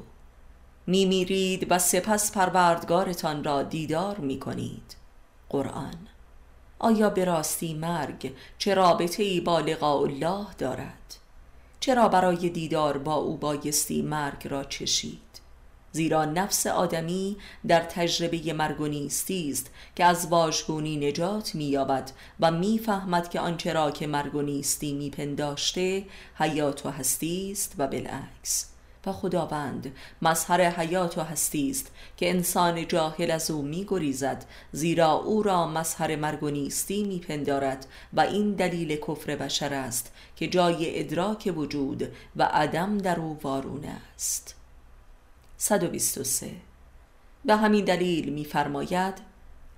میمیرید و سپس پروردگارتان را دیدار می کنید قرآن. آیا به راستی مرگ چه رابطه ای با لقاء الله دارد؟ چرا برای دیدار با او بایستی مرگ را چشید؟ زیرا نفس آدمی در تجربه مرگ و نیستی است که از واژگونی نجات مییابد و می‌فهمد که آنچه را که مرگ و نیستی میپنداشته حیات و هستی است و بالعکس. و خداوند مظهر حیات و هستی است که انسان جاهل از او میگریزد زیرا او را مظهر مرگ و نیستی میپندارد و این دلیل کفر بشر است که جای ادراک وجود و عدم در او وارونه است. 123 به همین دلیل میفرماید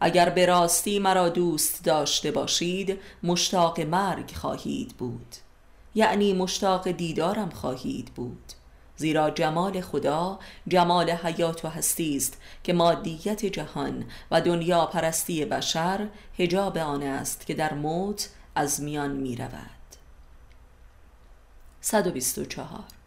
اگر به راستی مرا دوست داشته باشید مشتاق مرگ خواهید بود. یعنی مشتاق دیدارم خواهید بود. زیرا جمال خدا جمال حیات و هستی است که مادیت جهان و دنیا پرستی بشر هجاب آن است که در موت از میان می رود 124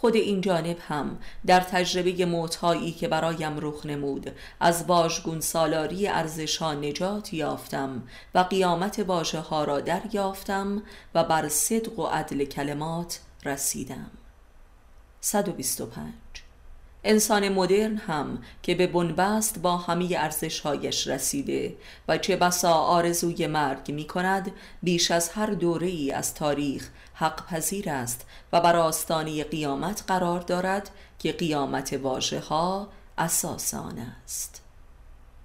خود این جانب هم در تجربه موتهایی که برایم رخ نمود از واژگون سالاری ارزشها نجات یافتم و قیامت واژه ها را دریافتم و بر صدق و عدل کلمات رسیدم. 125 انسان مدرن هم که به بنبست با همه ارزشهایش رسیده و چه بسا آرزوی مرگ می کند بیش از هر دوره ای از تاریخ حق پذیر است و بر آستانه قیامت قرار دارد که قیامت واژه ها اساس آن است.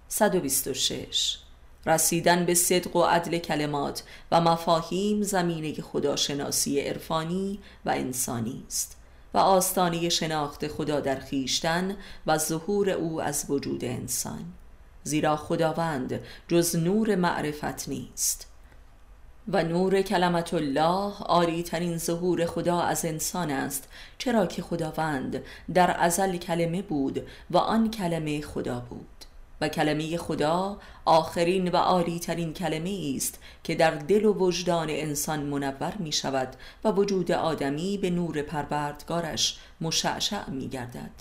126 رسیدن به صدق و عدل کلمات و مفاهیم زمینه خداشناسی عرفانی و انسانی است و آستانه شناخت خدا در خیشتن و ظهور او از وجود انسان زیرا خداوند جز نور معرفت نیست. و نور کلمت الله آری ترین ظهور خدا از انسان است چرا که خداوند در ازل کلمه بود و آن کلمه خدا بود. و کلمه خدا آخرین و عالی ترین کلمه است که در دل و وجدان انسان منور می شود و وجود آدمی به نور پروردگارش مشعشع می گردد.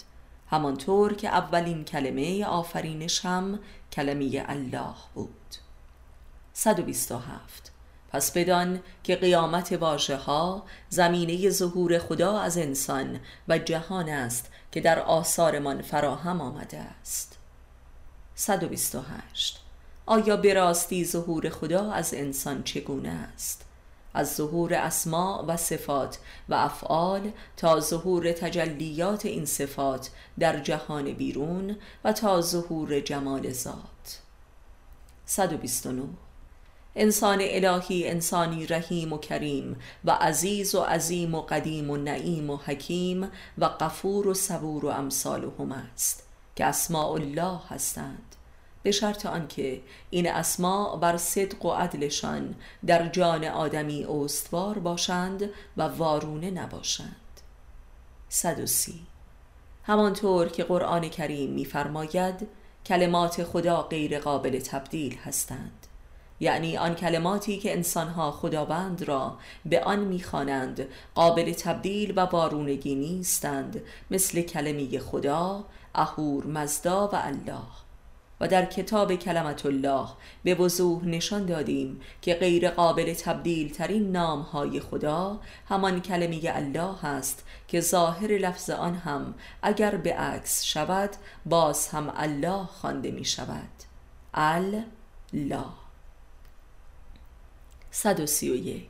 همانطور که اولین کلمه آفرینش هم کلمه الله بود. 127 پس بدان که قیامت واژه ها زمینه ظهور خدا از انسان و جهان است که در آثارمان فراهم آمده است. 128 آیا به راستی ظهور خدا از انسان چگونه است؟ از ظهور اسماع و صفات و افعال تا ظهور تجلیات این صفات در جهان بیرون و تا ظهور جمال ذات. 129 انسان الهی انسانی رحیم و کریم و عزیز و عظیم و قدیم و نعیم و حکیم و قفور و صبور و امثالهم است که اسماء الله هستند. به شرط آنکه این اسماء بر صدق و عدلشان در جان آدمی استوار باشند و وارونه نباشند. 130 همانطور که قرآن کریم می‌فرماید کلمات خدا غیر قابل تبدیل هستند. یعنی آن کلماتی که انسانها خداوند را به آن می‌خوانند قابل تبدیل و وارونگی نیستند مثل کلمه خدا اهور مزدا و الله. و در کتاب کلمت الله به وضوح نشان دادیم که غیر قابل تبدیل ترین نام های خدا همان کلمه الله است که ظاهر لفظ آن هم اگر به عکس شود باز هم الله خوانده می شود الله. 131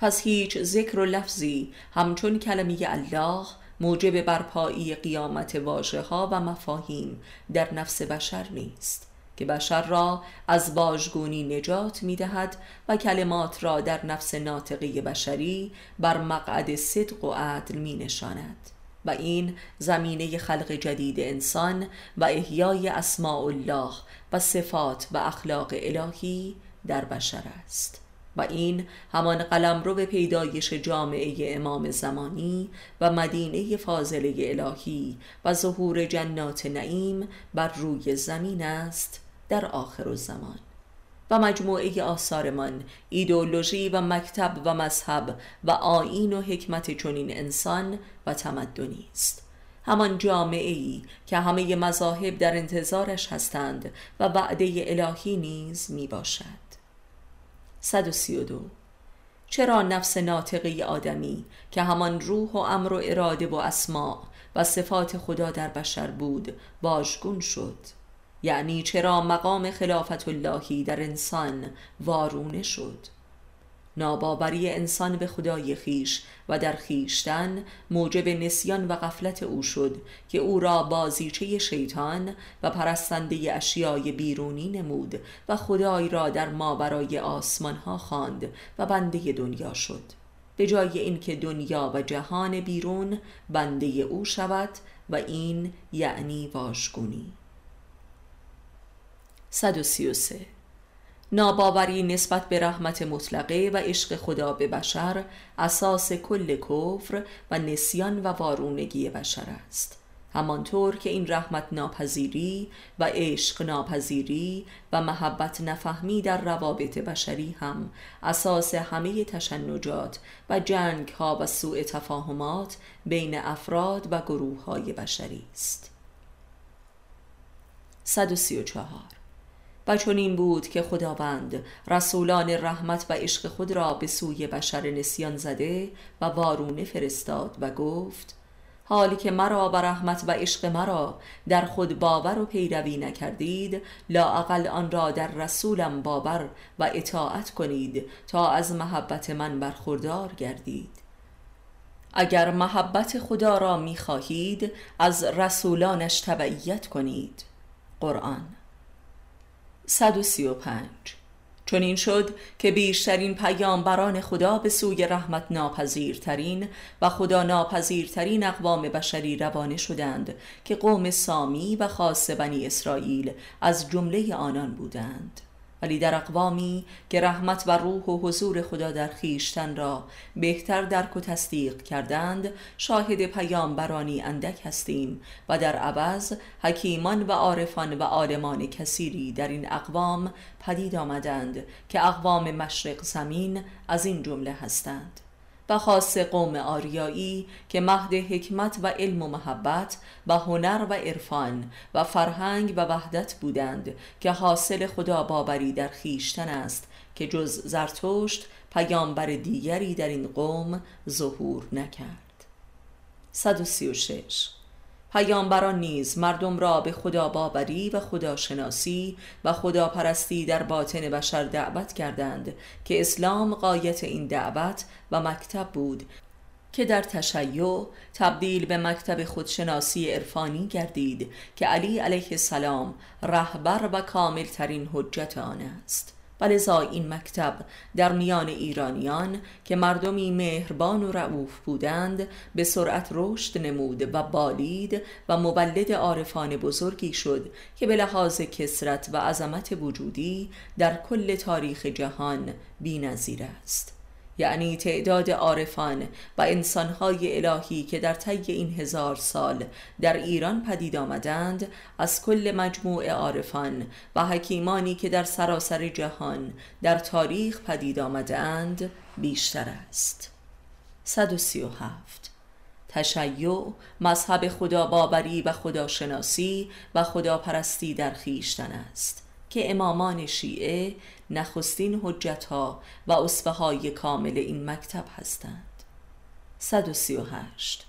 پس هیچ ذکر و لفظی همچون کلمه الله موجب برپایی قیامت واژه ها و مفاهیم در نفس بشر نیست که بشر را از باژگونی نجات می دهد و کلمات را در نفس ناطقه بشری بر مقعد صدق و عدل می نشاند و این زمینه خلق جدید انسان و احیای اسماء الله و صفات و اخلاق الهی در بشر است. و این همان قلم رو به پیدایش جامعه امام زمانی و مدینه فاضله الهی و ظهور جنات نعیم بر روی زمین است در آخر الزمان. و مجموعه آثارمان ایدولوژی و مکتب و مذهب و آین و حکمت چنین انسان و تمدنی است. همان جامعه ای که همه مذاهب در انتظارش هستند و وعده الهی نیز می باشد 132 چرا نفس ناطقه آدمی که همان روح و امر و اراده و اسماع و صفات خدا در بشر بود باژگون شد؟ یعنی چرا مقام خلافت اللهی در انسان وارونه شد؟ ناباوری انسان به خدای خیش و در خیشتن موجب نسیان و غفلت او شد که او را بازیچه شیطان و پرستنده اشیای بیرونی نمود و خدای را در ما برای آسمان ها خواند و بنده دنیا شد. به جای اینکه دنیا و جهان بیرون بنده او شود و این یعنی واشگونی 133 ناباوری نسبت به رحمت مطلقه و عشق خدا به بشر اساس کل کفر و نسیان و وارونگی بشر است. همانطور که این رحمت ناپذیری و عشق ناپذیری و محبت نفهمی در روابط بشری هم اساس همه تشنجات و جنگ ها و سوء تفاهمات بین افراد و گروه های بشری است. 134 و چون این بود که خداوند رسولان رحمت و عشق خود را به سوی بشر نسیان زده و وارونه فرستاد و گفت حالی که مرا و رحمت و عشق مرا در خود باور و پیروی نکردید لااقل آن را در رسولم باور و اطاعت کنید تا از محبت من برخوردار گردید. اگر محبت خدا را می خواهید از رسولانش تبعیت کنید. قرآن 135 چون این شد که بیشترین پیامبران خدا به سوی رحمت ناپذیرترین و خدا ناپذیرترین اقوام بشری روانه شدند که قوم سامی و خاص بنی اسرائیل از جمله آنان بودند. ولی در اقوامی که رحمت و روح و حضور خدا در خیشتن را بهتر درک و تصدیق کردند شاهد پیامبرانی اندک هستیم و در عوض حکیمان و عارفان و عالمان کثیری در این اقوام پدید آمدند که اقوام مشرق زمین از این جمله هستند. و خاص قوم آریایی که مهد حکمت و علم و محبت و هنر و عرفان و فرهنگ و وحدت بودند که حاصل خدا باوری در خیشتن است که جز زرتشت پیامبر دیگری در این قوم ظهور نکرد. 136 پیامبران نیز مردم را به خدا باوری و خداشناسی و خداپرستی در باطن بشر دعوت کردند که اسلام قایت این دعوت و مکتب بود که در تشیع تبدیل به مکتب خودشناسی عرفانی گردید که علی علیه السلام رهبر و کامل ترین حجت آن است. و این مکتب در میان ایرانیان که مردمی مهربان و رعوف بودند به سرعت رشد نمود و بالید و مولد عارفان بزرگی شد که به لحاظ کسرت و عظمت وجودی در کل تاریخ جهان بینظیر است. یعنی تعداد عارفان و انسانهای الهی که در طی این هزار سال در ایران پدید آمدند از کل مجموع عارفان و حکیمانی که در سراسر جهان در تاریخ پدید آمدند بیشتر است. 137 تشیع مذهب خدا باوری و خداشناسی و خداپرستی در خیشتن است که امامان شیعه نخستین حجتها و اصفه های کامل این مکتب هستند. 138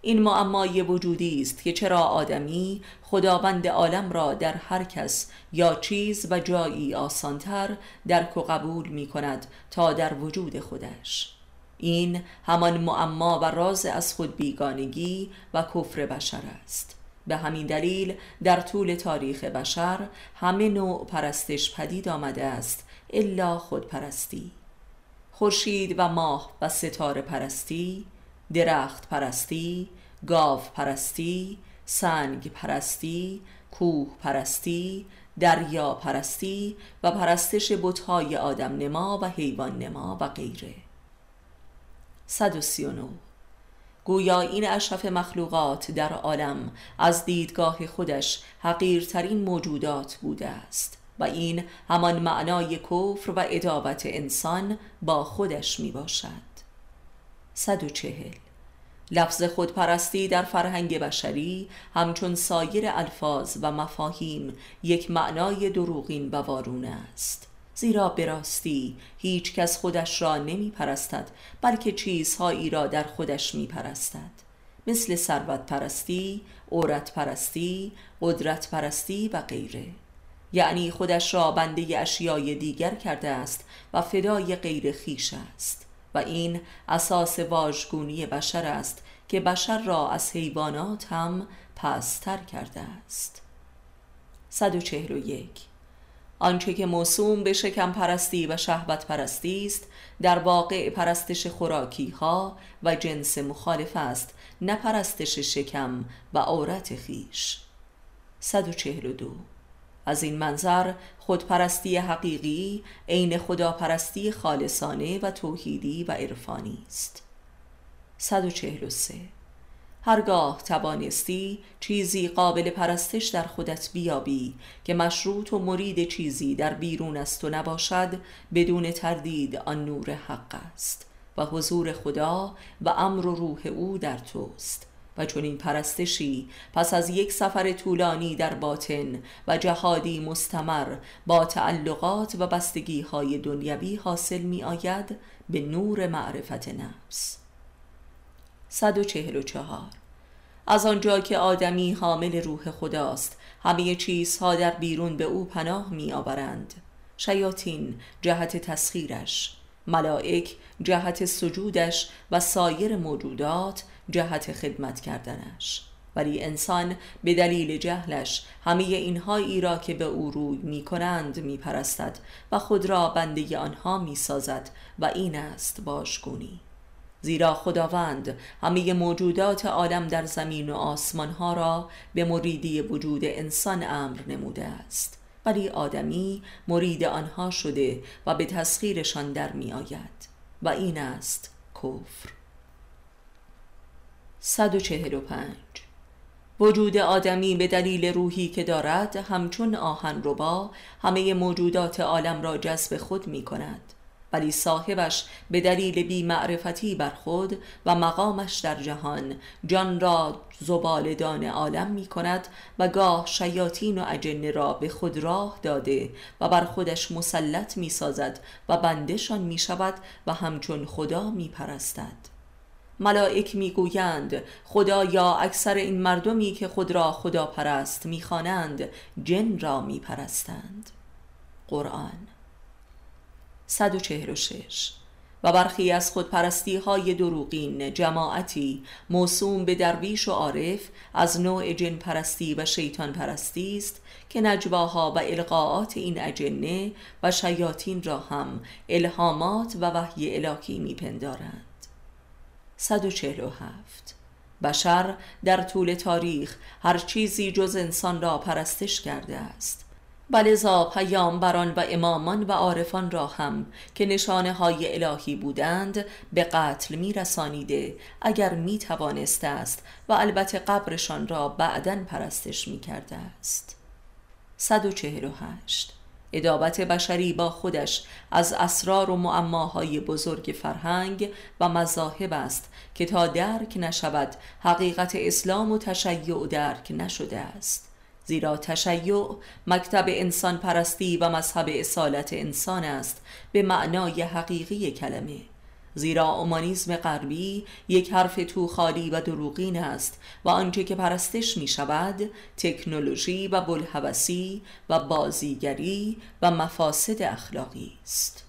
این معمای وجودی است که چرا آدمی خداوند عالم را در هر کس یا چیز و جایی آسانتر درک و قبول می کند تا در وجود خودش. این همان معما و راز از خود بیگانگی و کفر بشر است. به همین دلیل در طول تاریخ بشر همه نوع پرستش پدید آمده است الا خودپرستی. خورشید و ماه و ستاره پرستی درخت پرستی گاو پرستی سنگ پرستی کوه پرستی دریا پرستی و پرستش بتهای آدم نما و حیوان نما و غیره 139 گویا این اشرف مخلوقات در عالم از دیدگاه خودش حقیرترین موجودات بوده است و این همان معنای کفر و ادابت انسان با خودش می باشد 140 لفظ خودپرستی در فرهنگ بشری همچون سایر الفاظ و مفاهیم یک معنای دروغین و وارونه است. زیرا به راستی هیچ کس خودش را نمی پرستد بلکه چیزهایی را در خودش می پرستد مثل ثروت پرستی، عورت پرستی، قدرت پرستی و غیره. یعنی خودش را بنده اشیای دیگر کرده است و فدای غیر خیش است. و این اساس واژگونی بشر است که بشر را از حیوانات هم پستر کرده است. 141 آنچه که موسوم به شکم پرستی و شهوت پرستی است در واقع پرستش خوراکی ها و جنس مخالف است نه پرستش شکم و عورت خیش 142 از این منظر خودپرستی حقیقی عین خداپرستی خالصانه و توحیدی و عرفانی است. 143 هرگاه توانستی چیزی قابل پرستش در خودت بیابی که مشروط و مرید چیزی در بیرون است و نباشد بدون تردید آن نور حق است و حضور خدا و امر و روح او در توست و چون این پرستشی پس از یک سفر طولانی در باطن و جهادی مستمر با تعلقات و بستگی های دنیوی حاصل می آید به نور معرفت نفس. 144 از آنجا که آدمی حامل روح خداست همه چیزها در بیرون به او پناه می آورند شیاطین جهت تسخیرش. ملائک جهت سجودش و سایر موجودات جهت خدمت کردنش. ولی انسان به دلیل جهلش همه اینهایی را که به او روی می کنند می پرستد و خود را بنده آنها می سازد و این است باشگونی. زیرا خداوند همه موجودات عالم در زمین و آسمان ها را به مریدی وجود انسان امر نموده است. ولی آدمی مرید آنها شده و به تسخیرشان در می آید و این است کفر. 145 وجود آدمی به دلیل روحی که دارد همچون آهن ربا همه موجودات عالم را جذب خود می کند. ولی صاحبش به دلیل بی معرفتی بر خود و مقامش در جهان جان را زبالدان عالم می کند و گاه شیاطین و اجنه را به خود راه داده و بر خودش مسلط می سازد و بندشان می شود و همچون خدا می پرستد. ملائک می‌گویند خدا یا اکثر این مردمی که خود را خدا پرست می‌خوانند جن را میپرستند قرآن 146 و برخی از خودپرستی های دروغین جماعتی موسوم به درویش و عارف از نوع جن پرستی و شیطان پرستی است که نجواها و القاعات این اجنه و شیاطین را هم الهامات و وحی الهی میپندارند. 147 بشر در طول تاریخ هر چیزی جز انسان را پرستش کرده است. بلزا پیامبران و امامان و عارفان را هم که نشانه های الهی بودند به قتل می رسانیده اگر می توانست است و البته قبرشان را بعدا پرستش می کرده است 148 ادابت بشری با خودش از اسرار و معماهای بزرگ فرهنگ و مذاهب است که تا درک نشود حقیقت اسلام و تشیع درک نشده است. زیرا تشیع مکتب انسان پرستی و مذهب اصالت انسان است به معنای حقیقی کلمه. زیرا اومانیزم غربی یک حرف تو خالی و دروغین است و آنچه که پرستش می شود تکنولوژی و بلحوثی و بازیگری و مفاسد اخلاقی است.